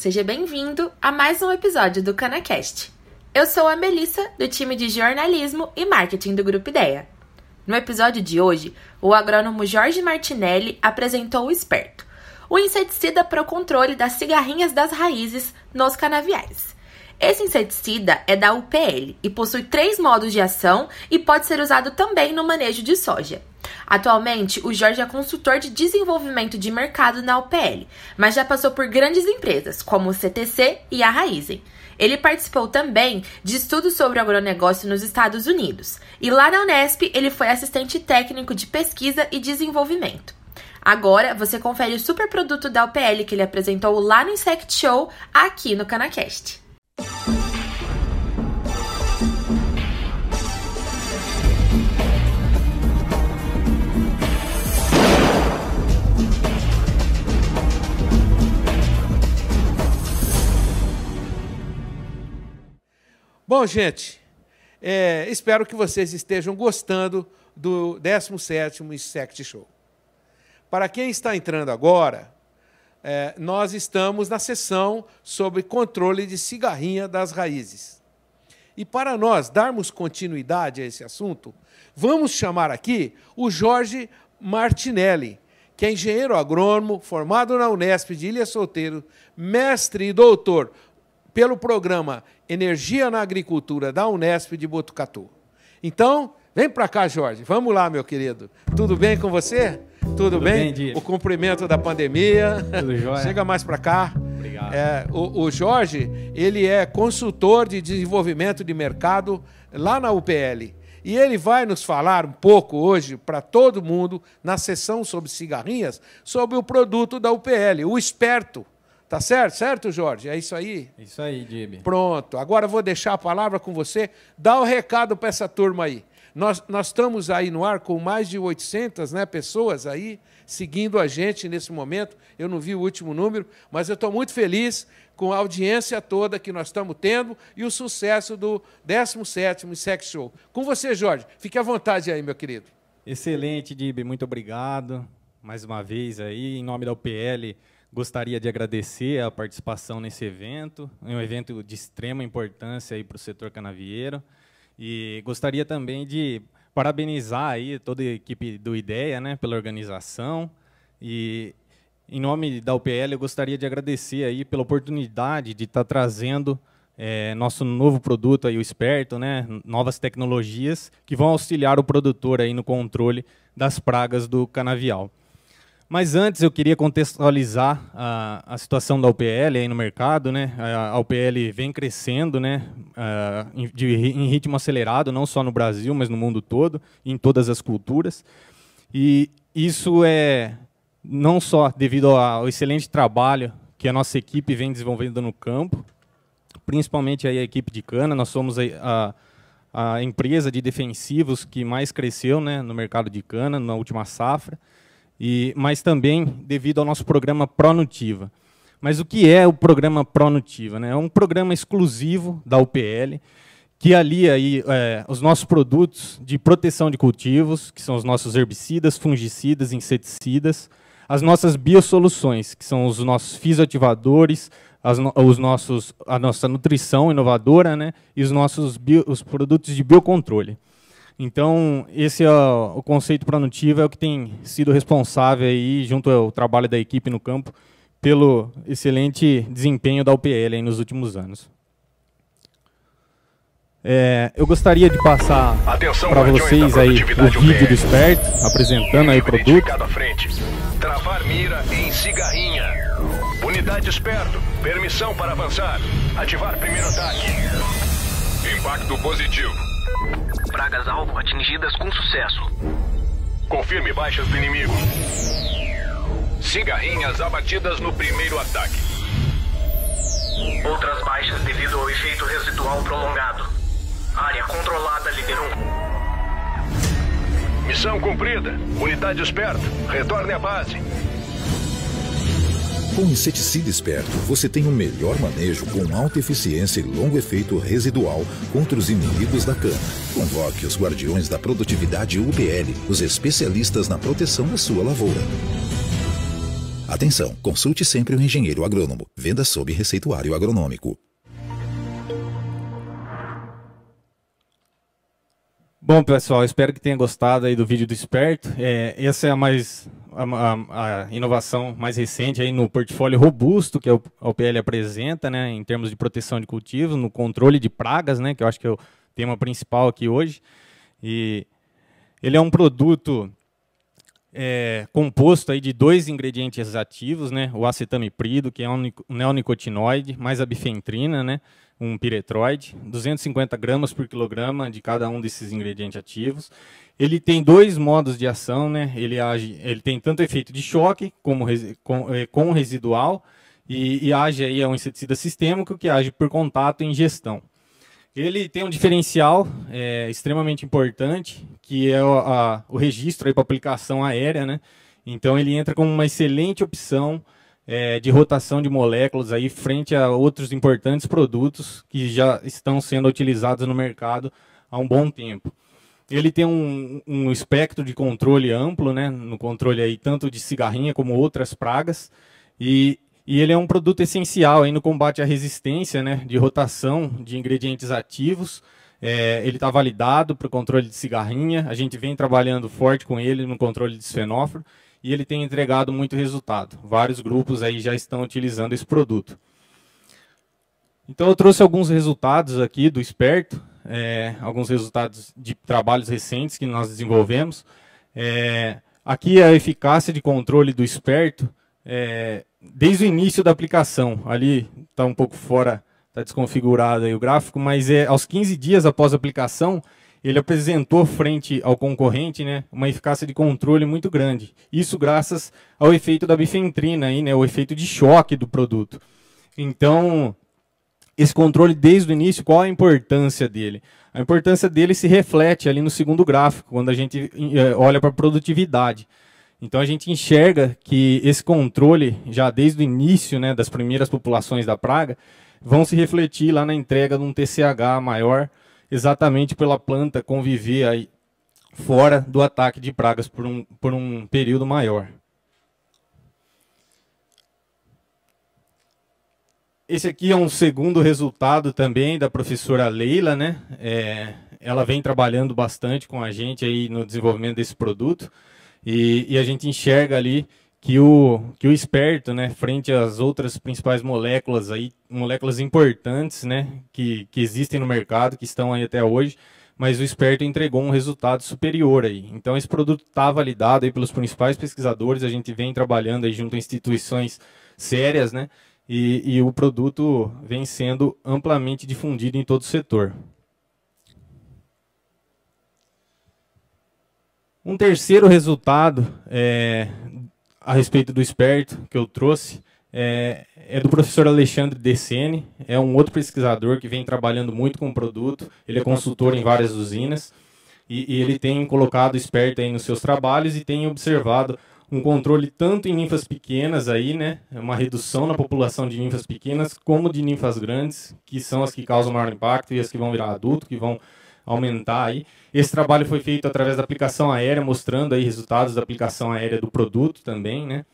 seja bem-vindo a mais um episódio do CanaCast. Eu sou a Melissa, do time de jornalismo e marketing do Grupo Ideia. No episódio de hoje, o agrônomo Jorge Martinelli apresentou o Esperto, o inseticida para o controle das cigarrinhas das raízes nos canaviais. Esse inseticida é da UPL e possui três modos de ação e pode ser usado também no manejo de soja. Atualmente, o Jorge é consultor de desenvolvimento de mercado na UPL, mas já passou por grandes empresas, como o CTC e a Raizen. Ele participou também de estudos sobre agronegócio nos Estados Unidos, e lá na Unesp ele foi assistente técnico de pesquisa e desenvolvimento. Agora você confere o super produto da UPL que ele apresentou lá no Insect Show, aqui no Canacast. Bom, gente, é, espero que vocês estejam gostando do 17º Insect Show. Para quem está entrando agora, é, nós estamos na sessão sobre controle de cigarrinha das raízes. E para nós darmos continuidade a esse assunto, vamos chamar aqui o Jorge Martinelli, que é engenheiro agrônomo, formado na Unesp de Ilha Solteiro, mestre e doutor pelo programa Energia na Agricultura da Unesp de Botucatu. Então, vem para cá, Jorge. Vamos lá, meu querido. Tudo bem com você? Tudo, Tudo bem? bem o cumprimento da pandemia. Tudo jóia. Chega mais para cá. Obrigado. É, o, o Jorge, ele é consultor de desenvolvimento de mercado lá na UPL. E ele vai nos falar um pouco hoje, para todo mundo, na sessão sobre cigarrinhas, sobre o produto da UPL, o Esperto. Tá certo? Certo, Jorge? É isso aí? Isso aí, Jimmy. Pronto. Agora eu vou deixar a palavra com você. Dá o recado para essa turma aí. Nós, nós estamos aí no ar com mais de 800 né, pessoas aí seguindo a gente nesse momento. Eu não vi o último número, mas eu estou muito feliz com a audiência toda que nós estamos tendo e o sucesso do 17º Sex Show. Com você, Jorge. Fique à vontade aí, meu querido. Excelente, Dib. Muito obrigado mais uma vez aí. Em nome da UPL, gostaria de agradecer a participação nesse evento. É um evento de extrema importância para o setor canavieiro. E gostaria também de parabenizar aí toda a equipe do IDEA né, pela organização. E, em nome da UPL, eu gostaria de agradecer aí pela oportunidade de estar tá trazendo é, nosso novo produto, aí, o Esperto, né, novas tecnologias que vão auxiliar o produtor aí no controle das pragas do canavial. Mas antes eu queria contextualizar a, a situação da UPL aí no mercado. Né? A, a UPL vem crescendo né? Uh, de, em ritmo acelerado, não só no Brasil, mas no mundo todo, em todas as culturas. E isso é não só devido ao excelente trabalho que a nossa equipe vem desenvolvendo no campo, principalmente a equipe de cana. Nós somos a, a, a empresa de defensivos que mais cresceu né, no mercado de cana na última safra e, mas também devido ao nosso programa Pronutiva. Mas o que é o programa Pronutiva? Né? É um programa exclusivo da UPL que alia aí, é, os nossos produtos de proteção de cultivos, que são os nossos herbicidas, fungicidas, inseticidas, as nossas biosoluções, que são os nossos fisioativadores, as, os nossos, a nossa nutrição inovadora né, e os nossos bio, os produtos de biocontrole. Então, esse é o conceito produtivo, é o que tem sido responsável aí, junto ao trabalho da equipe no campo, pelo excelente desempenho da UPL nos últimos anos. É, eu gostaria de passar para vocês aí o vídeo do Esperto, apresentando aí o produto. Travar mira em cigarrinha. Unidade Esperto, permissão para avançar. Ativar primeiro ataque. Impacto positivo. Pragas-alvo atingidas com sucesso. Confirme baixas do inimigo. Cigarrinhas abatidas no primeiro ataque. Outras baixas devido ao efeito residual prolongado. Área controlada liderou. Missão cumprida. Unidade esperta. Retorne à base. Com inseticida esperto, você tem um melhor manejo com alta eficiência e longo efeito residual contra os inimigos da cana. Convoque os guardiões da produtividade UPL, os especialistas na proteção da sua lavoura. Atenção, consulte sempre o engenheiro agrônomo. Venda sob receituário agronômico. Bom, pessoal, espero que tenha gostado aí do vídeo do Esperto. É, essa é a mais a, a, a, inovação mais recente aí no portfólio robusto que a UPL apresenta, né, em termos de proteção de cultivos, no controle de pragas, né, que eu acho que é o tema principal aqui hoje. E ele é um produto é, composto aí de dois ingredientes ativos, né, o acetamiprido, que é um neonicotinoide, mais a bifentrina, né, um piretroide, 250 gramas por quilograma de cada um desses ingredientes ativos. Ele tem dois modos de ação, né? Ele age, ele tem tanto efeito de choque como com, é, com residual e, e, age aí é um inseticida sistêmico que age por contato e ingestão. Ele tem um diferencial é, extremamente importante, que é o, a, o registro para aplicação aérea, né? Então ele entra como uma excelente opção é, de rotação de moléculas aí frente a outros importantes produtos que já estão sendo utilizados no mercado há um bom tempo. Ele tem um, um espectro de controle amplo, né, no controle aí tanto de cigarrinha como outras pragas, e, e ele é um produto essencial aí no combate à resistência, né, de rotação de ingredientes ativos. É, ele está validado para o controle de cigarrinha. A gente vem trabalhando forte com ele no controle de esfenóforo e ele tem entregado muito resultado. Vários grupos aí já estão utilizando esse produto. Então eu trouxe alguns resultados aqui do Esperto, é, alguns resultados de trabalhos recentes que nós desenvolvemos. É, aqui é a eficácia de controle do Esperto é, desde o início da aplicação. Ali está um pouco fora, está desconfigurado aí o gráfico, mas é aos 15 dias após a aplicação, ele apresentou frente ao concorrente né, uma eficácia de controle muito grande. Isso graças ao efeito da bifentrina, aí, né, o efeito de choque do produto. Então, esse controle desde o início, qual a importância dele? A importância dele se reflete ali no segundo gráfico, quando a gente eh, olha para a produtividade. Então a gente enxerga que esse controle, já desde o início né, das primeiras populações da praga, vão se refletir lá na entrega de um TCH maior, exatamente pela planta conviver aí fora do ataque de pragas por um, por um período maior. Esse aqui é um segundo resultado também da professora Leila, né? É, ela vem trabalhando bastante com a gente aí no desenvolvimento desse produto e, e, a gente enxerga ali que o, que o esperto, né, frente às outras principais moléculas aí, moléculas importantes, né, que, que existem no mercado, que estão aí até hoje, mas o esperto entregou um resultado superior aí. Então esse produto está validado aí pelos principais pesquisadores, a gente vem trabalhando aí junto a instituições sérias, né, e, e o produto vem sendo amplamente difundido em todo o setor. Um terceiro resultado é, a respeito do esperto que eu trouxe é, é, do professor Alexandre Decene, é um outro pesquisador que vem trabalhando muito com o produto, ele é consultor em várias usinas e, e ele tem colocado esperto aí nos seus trabalhos e tem observado um controle tanto em ninfas pequenas aí, né, uma redução na população de ninfas pequenas, como de ninfas grandes, que são as que causam maior impacto e as que vão virar adulto, que vão aumentar aí. Esse trabalho foi feito através da aplicação aérea, mostrando aí resultados da aplicação aérea do produto também, né?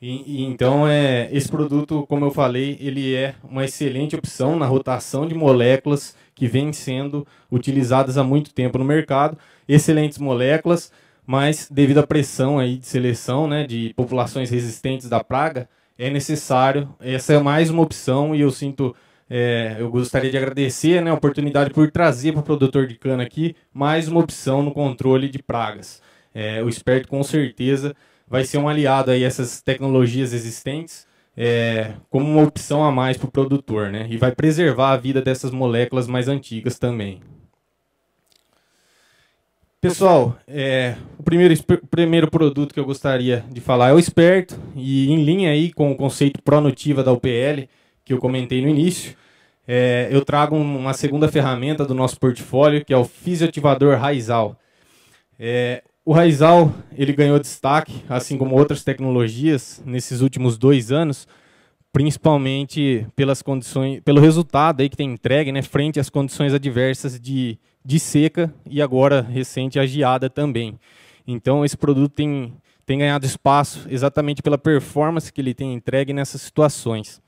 E, e, então, é, esse produto, como eu falei, ele é uma excelente opção na rotação de moléculas que vêm sendo utilizadas há muito tempo no mercado. Excelentes moléculas, mas devido à pressão aí de seleção né, de populações resistentes da praga, é necessário, essa é mais uma opção e eu sinto, é, eu gostaria de agradecer né, a oportunidade por trazer para o produtor de cana aqui mais uma opção no controle de pragas. É, o Esperto com certeza vai ser um aliado a essas tecnologias existentes, é, como uma opção a mais para o produtor, né? E vai preservar a vida dessas moléculas mais antigas também. Pessoal, é, o primeiro, primeiro produto que eu gostaria de falar é o Esperto, e em linha aí com o conceito Pronutiva da UPL, que eu comentei no início, é, eu trago uma segunda ferramenta do nosso portfólio, que é o Fisioativador Raizal. É, o Raizal ele ganhou destaque, assim como outras tecnologias, nesses últimos dois anos, principalmente pelas condições, pelo resultado aí que tem entregue, né, frente às condições adversas de de seca e agora recente a geada também. Então esse produto tem, tem ganhado espaço exatamente pela performance que ele tem entregue nessas situações.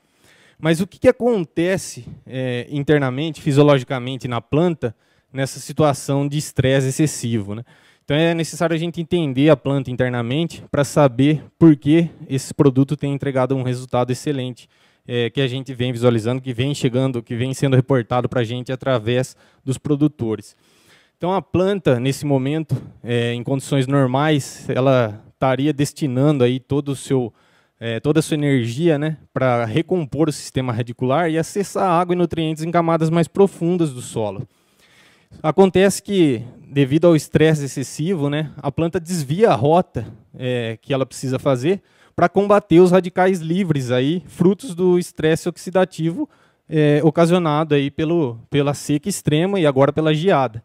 Mas o que, que acontece é, internamente, fisiologicamente na planta, nessa situação de estresse excessivo? Né? Então é necessário a gente entender a planta internamente para saber por que esse produto tem entregado um resultado excelente é, que a gente vem visualizando, que vem chegando, que vem sendo reportado para a gente através dos produtores. Então a planta nesse momento, é, em condições normais, ela estaria destinando aí todo o seu é, toda a sua energia né, para recompor o sistema radicular e acessar água e nutrientes em camadas mais profundas do solo. Acontece que, devido ao estresse excessivo, né, a planta desvia a rota é, que ela precisa fazer para combater os radicais livres, aí, frutos do estresse oxidativo é, ocasionado aí pelo, pela seca extrema e agora pela geada.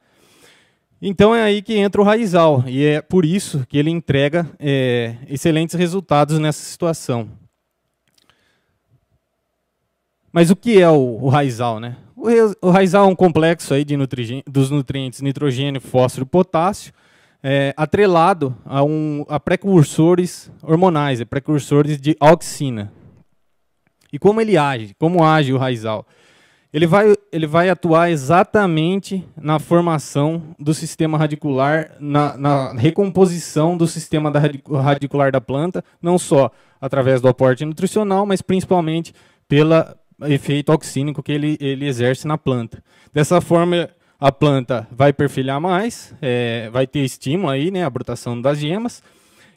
Então é aí que entra o raizal, e é por isso que ele entrega é, excelentes resultados nessa situação. Mas o que é o, o raizal? Né? O, o raizal é um complexo aí de nutri dos nutrientes nitrogênio, fósforo e potássio, é, atrelado a, um, a precursores hormonais, a precursores de auxina. E como ele age? Como age o raizal? Ele vai, ele vai atuar exatamente na formação do sistema radicular, na, na recomposição do sistema da radicular da planta, não só através do aporte nutricional, mas principalmente pelo efeito oxínico que ele, ele exerce na planta. Dessa forma, a planta vai perfilhar mais, é, vai ter estímulo aí, né, a brotação das gemas,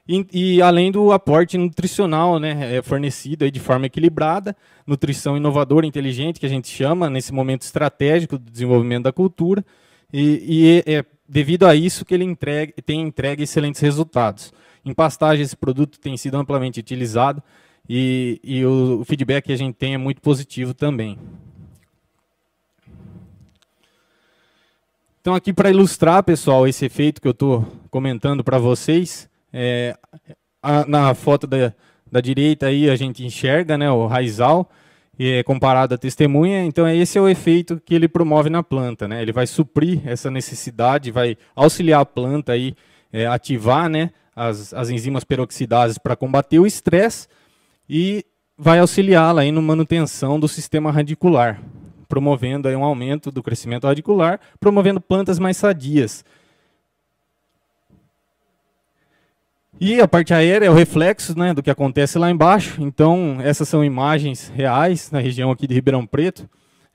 e, e, além do aporte nutricional né, é fornecido aí de forma equilibrada, nutrição inovadora, inteligente, que a gente chama nesse momento estratégico do desenvolvimento da cultura, e, e é devido a isso que ele entregue, tem entregue excelentes resultados. Em pastagem, esse produto tem sido amplamente utilizado e, e o, o feedback que a gente tem é muito positivo também. Então, aqui para ilustrar, pessoal, esse efeito que eu estou comentando para vocês, é, a, na foto da, da direita aí a gente enxerga né, o raizal, é comparado à testemunha, então esse é o efeito que ele promove na planta. Né? Ele vai suprir essa necessidade, vai auxiliar a planta aí, é, ativar né, as, as enzimas peroxidases para combater o estresse e vai auxiliá-la aí na manutenção do sistema radicular, promovendo aí um aumento do crescimento radicular, promovendo plantas mais sadias, E a parte aérea é o reflexo né, do que acontece lá embaixo. Então, essas são imagens reais na região aqui de Ribeirão Preto,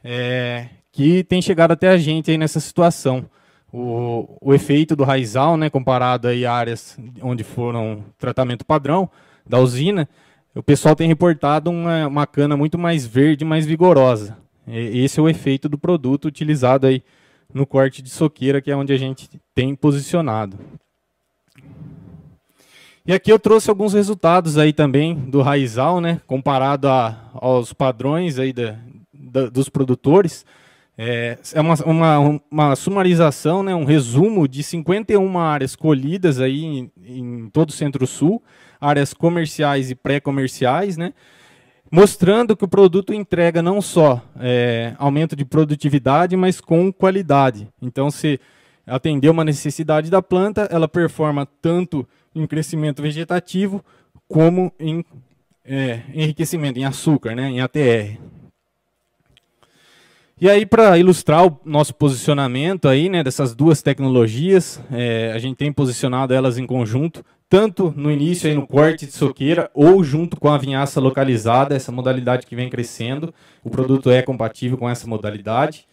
é, que tem chegado até a gente aí nessa situação. O, o efeito do raizal, né, comparado aí a áreas onde foram tratamento padrão da usina, o pessoal tem reportado uma, uma cana muito mais verde, mais vigorosa. E, esse é o efeito do produto utilizado aí no corte de soqueira, que é onde a gente tem posicionado. E aqui eu trouxe alguns resultados aí também do Raizal, né, comparado a, aos padrões aí da, da, dos produtores. É, é uma, uma, uma, sumarização, né, um resumo de 51 áreas colhidas aí em, em todo o Centro-Sul, áreas comerciais e pré-comerciais, né, mostrando que o produto entrega não só é, aumento de produtividade, mas com qualidade. Então, se atender uma necessidade da planta, ela performa tanto em crescimento vegetativo, como em é, enriquecimento, em açúcar, né, em ATR. E aí, para ilustrar o nosso posicionamento aí, né, dessas duas tecnologias, é, a gente tem posicionado elas em conjunto, tanto no início aí no corte de soqueira, ou junto com a vinhaça localizada, essa modalidade que vem crescendo. O produto é compatível com essa modalidade.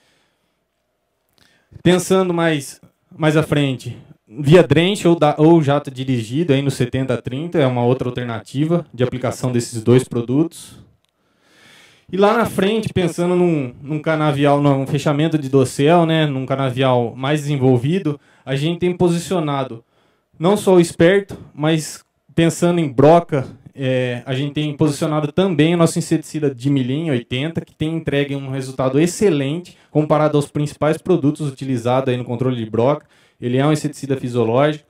Pensando mais, mais à frente, via drench ou, da, ou jato dirigido aí no 7030 é uma outra alternativa de aplicação desses dois produtos. E lá na frente, pensando num, num canavial, num fechamento de dossel, né, num canavial mais desenvolvido, a gente tem posicionado não só o esperto, mas pensando em broca, é, a gente tem posicionado também o nosso inseticida de milhem 80, que tem entregue um resultado excelente comparado aos principais produtos utilizados aí no controle de broca. Ele é um inseticida fisiológico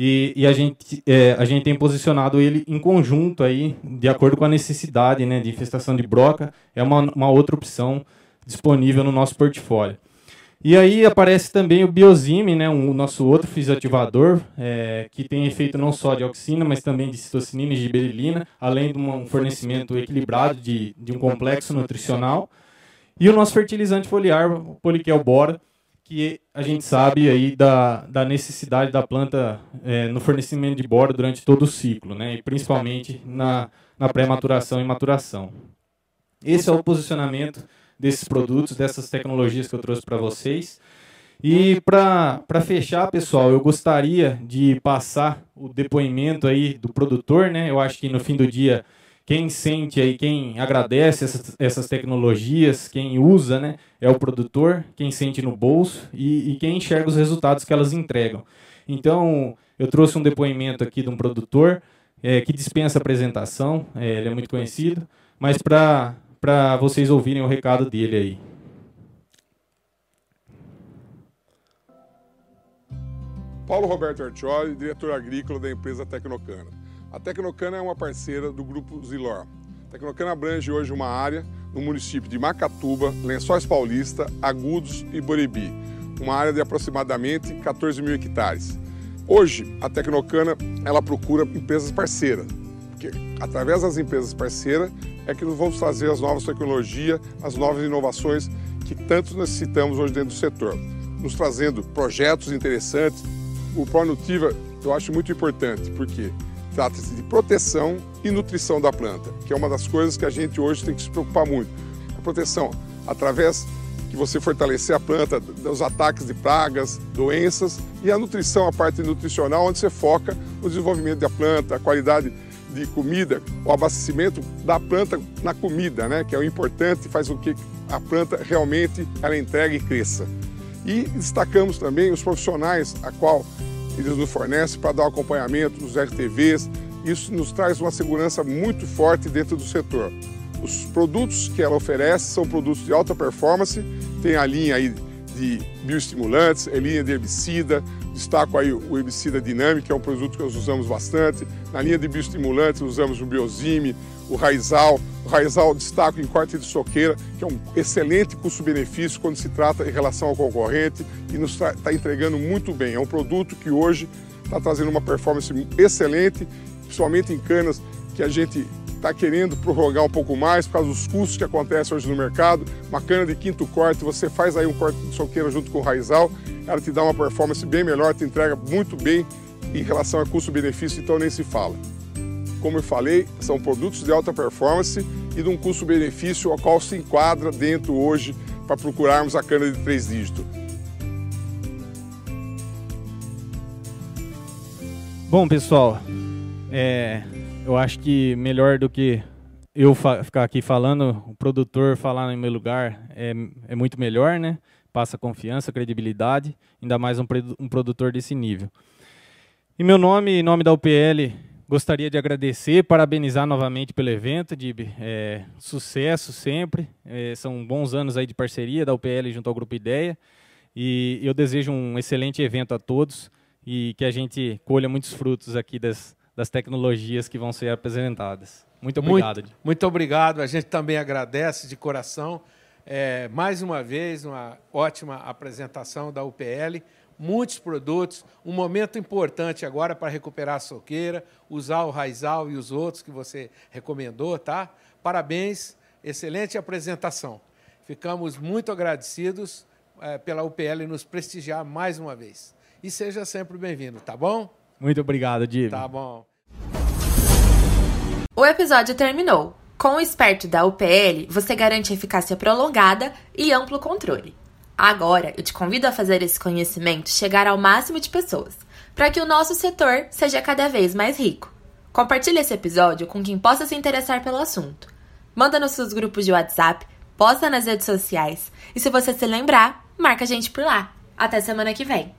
e, e a, gente, é, a gente tem posicionado ele em conjunto aí, de acordo com a necessidade né, de infestação de broca. É uma, uma outra opção disponível no nosso portfólio. E aí aparece também o Biozime, né, o nosso outro fisioativador, é, que tem efeito não só de auxina, mas também de citocinina e giberelina, além de um fornecimento equilibrado de, de um complexo nutricional. E o nosso fertilizante foliar, o Poliquel Bora, que a gente sabe aí da, da necessidade da planta é, no fornecimento de bora durante todo o ciclo, né, e principalmente na, na pré-maturação e maturação. Esse é o posicionamento desses produtos, dessas tecnologias que eu trouxe para vocês. E para fechar, pessoal, eu gostaria de passar o depoimento aí do produtor, né? Eu acho que no fim do dia, quem sente aí, quem agradece essas, essas tecnologias, quem usa, né? É o produtor, quem sente no bolso e, e quem enxerga os resultados que elas entregam. Então, eu trouxe um depoimento aqui de um produtor é, que dispensa apresentação, é, ele é muito conhecido, mas para vocês ouvirem o recado dele aí. Paulo Roberto Artioli, diretor agrícola da empresa Tecnocana. A Tecnocana é uma parceira do grupo Zilor. A Tecnocana abrange hoje uma área no município de Macatuba, Lençóis Paulista, Agudos e Boribi, uma área de aproximadamente 14 mil hectares. Hoje, a Tecnocana ela procura empresas parceiras, porque através das empresas parceiras é que nós vamos trazer as novas tecnologias, as novas inovações que tanto necessitamos hoje dentro do setor, nos trazendo projetos interessantes. O Pronutiva eu acho muito importante, porque trata-se de proteção e nutrição da planta, que é uma das coisas que a gente hoje tem que se preocupar muito. A proteção através que você fortalecer a planta dos ataques de pragas, doenças e a nutrição, a parte nutricional, onde você foca no desenvolvimento da planta, a qualidade de comida, o abastecimento da planta na comida, né, que é o importante, faz com que a planta realmente ela entregue e cresça. E destacamos também os profissionais a qual eles nos fornecem para dar o acompanhamento dos RTVs. Isso nos traz uma segurança muito forte dentro do setor. Os produtos que ela oferece são produtos de alta performance, tem a linha aí de bioestimulantes, a linha de herbicida, Destaco aí o herbicida dinâmico, que é um produto que nós usamos bastante. Na linha de bioestimulantes usamos o Biozime, o Raizal. O Raizal destaco em corte de soqueira, que é um excelente custo-benefício quando se trata em relação ao concorrente e nos está entregando muito bem. É um produto que hoje está trazendo uma performance excelente, principalmente em canas que a gente está querendo prorrogar um pouco mais por causa dos custos que acontecem hoje no mercado. Uma cana de quinto corte, você faz aí um corte de soqueira junto com o raizal, ela te dá uma performance bem melhor, te entrega muito bem em relação a custo-benefício, então nem se fala. Como eu falei, são produtos de alta performance e de um custo-benefício ao qual se enquadra dentro hoje para procurarmos a cana de três dígitos. Bom, pessoal, é, eu acho que melhor do que eu ficar aqui falando, o produtor falar no meu lugar é, é muito melhor, né? Passa confiança, credibilidade, ainda mais um, um produtor desse nível. Em meu nome, em nome da UPL, gostaria de agradecer, parabenizar novamente pelo evento, Dib. É, sucesso sempre. É, são bons anos aí de parceria da UPL junto ao Grupo Ideia. E eu desejo um excelente evento a todos e que a gente colha muitos frutos aqui das, das tecnologias que vão ser apresentadas. Muito obrigado. Muito, muito obrigado. A gente também agradece de coração. É, mais uma vez, uma ótima apresentação da UPL. Muitos produtos, um momento importante agora para recuperar a soqueira, usar o raizal e os outros que você recomendou, tá? Parabéns, excelente apresentação. Ficamos muito agradecidos é, pela UPL nos prestigiar mais uma vez. E seja sempre bem-vindo, tá bom? Muito obrigado, Diego. Tá bom. O episódio terminou. Com o esperto da UPL, você garante eficácia prolongada e amplo controle. Agora, eu te convido a fazer esse conhecimento chegar ao máximo de pessoas, para que o nosso setor seja cada vez mais rico. Compartilhe esse episódio com quem possa se interessar pelo assunto. Manda nos seus grupos de WhatsApp, posta nas redes sociais e se você se lembrar, marca a gente por lá. Até semana que vem.